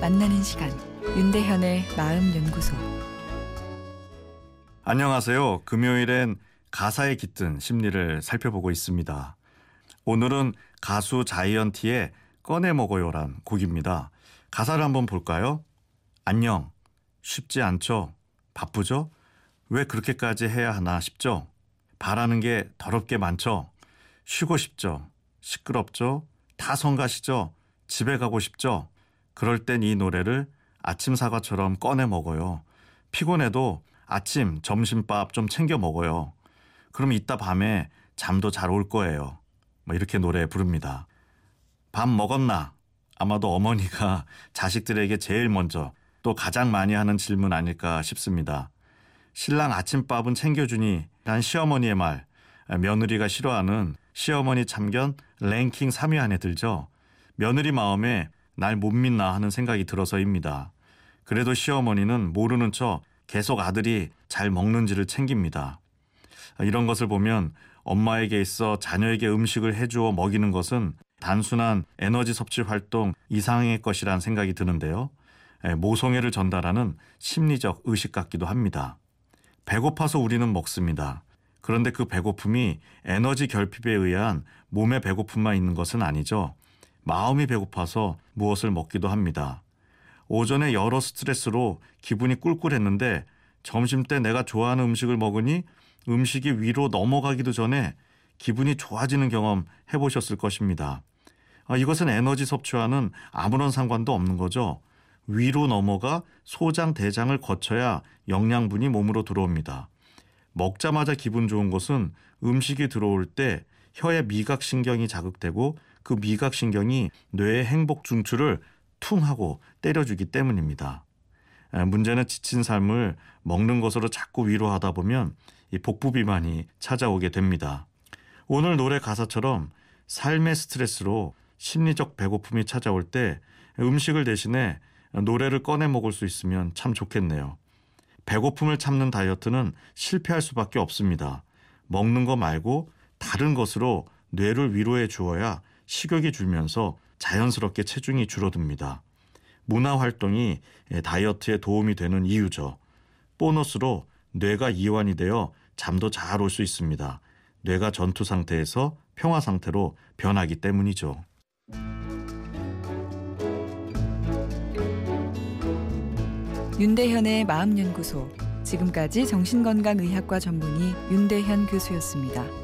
만나는 시간 윤대현의 마음 연구소 안녕하세요. 금요일엔 가사에 깃든 심리를 살펴보고 있습니다. 오늘은 가수 자이언티의 꺼내 먹어요란 곡입니다. 가사를 한번 볼까요? 안녕. 쉽지 않죠? 바쁘죠? 왜 그렇게까지 해야 하나 싶죠? 바라는 게 더럽게 많죠? 쉬고 싶죠? 시끄럽죠? 다 성가시죠? 집에 가고 싶죠? 그럴 땐 이 노래를 아침 사과처럼 꺼내 먹어요. 피곤해도 아침, 점심밥 좀 챙겨 먹어요. 그럼 이따 밤에 잠도 잘 올 거예요. 뭐 이렇게 노래 부릅니다. 밥 먹었나? 아마도 어머니가 자식들에게 제일 먼저 또 가장 많이 하는 질문 아닐까 싶습니다. 신랑 아침밥은 챙겨주니 난 시어머니의 말 며느리가 싫어하는 시어머니 참견 랭킹 3위 안에 들죠. 며느리 마음에 날 못 믿나 하는 생각이 들어서입니다. 그래도 시어머니는 모르는 척 계속 아들이 잘 먹는지를 챙깁니다. 이런 것을 보면 엄마에게 있어 자녀에게 음식을 해주어 먹이는 것은 단순한 에너지 섭취 활동 이상의 것이란 생각이 드는데요. 모성애를 전달하는 심리적 의식 같기도 합니다. 배고파서 우리는 먹습니다. 그런데 그 배고픔이 에너지 결핍에 의한 몸의 배고픔만 있는 것은 아니죠. 마음이 배고파서 무엇을 먹기도 합니다. 오전에 여러 스트레스로 기분이 꿀꿀했는데 점심 때 내가 좋아하는 음식을 먹으니 음식이 위로 넘어가기도 전에 기분이 좋아지는 경험 해보셨을 것입니다. 아, 이것은 에너지 섭취와는 아무런 상관도 없는 거죠. 위로 넘어가 소장, 대장을 거쳐야 영양분이 몸으로 들어옵니다. 먹자마자 기분 좋은 것은 음식이 들어올 때 혀의 미각신경이 자극되고 그 미각신경이 뇌의 행복 중추를 퉁 하고 때려주기 때문입니다. 문제는 지친 삶을 먹는 것으로 자꾸 위로하다 보면 이 복부 비만이 찾아오게 됩니다. 오늘 노래 가사처럼 삶의 스트레스로 심리적 배고픔이 찾아올 때 음식을 대신에 노래를 꺼내 먹을 수 있으면 참 좋겠네요. 배고픔을 참는 다이어트는 실패할 수밖에 없습니다. 먹는 거 말고 다른 것으로 뇌를 위로해 주어야 식욕이 줄면서 자연스럽게 체중이 줄어듭니다. 문화 활동이 다이어트에 도움이 되는 이유죠. 보너스로 뇌가 이완이 되어 잠도 잘 올 수 있습니다. 뇌가 전투 상태에서 평화 상태로 변하기 때문이죠. 윤대현의 마음연구소 지금까지 정신건강의학과 전문의 윤대현 교수였습니다.